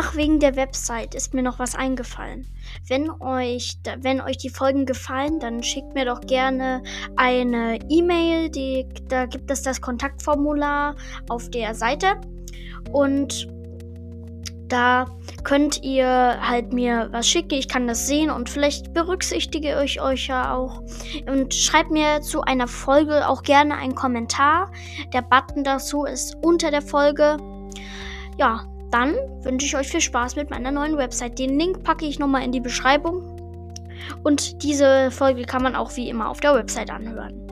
Ach, wegen der Website ist mir noch was eingefallen. Wenn euch, wenn euch die Folgen gefallen, dann schickt mir doch gerne eine E-Mail. Da gibt es das Kontaktformular auf der Seite. Und da könnt ihr halt mir was schicken. Ich kann das sehen und vielleicht berücksichtige ich euch ja auch. Und schreibt mir zu einer Folge auch gerne einen Kommentar. Der Button dazu ist unter der Folge. Ja, dann wünsche ich euch viel Spaß mit meiner neuen Website. Den Link packe ich nochmal in die Beschreibung. Und diese Folge kann man auch wie immer auf der Website anhören.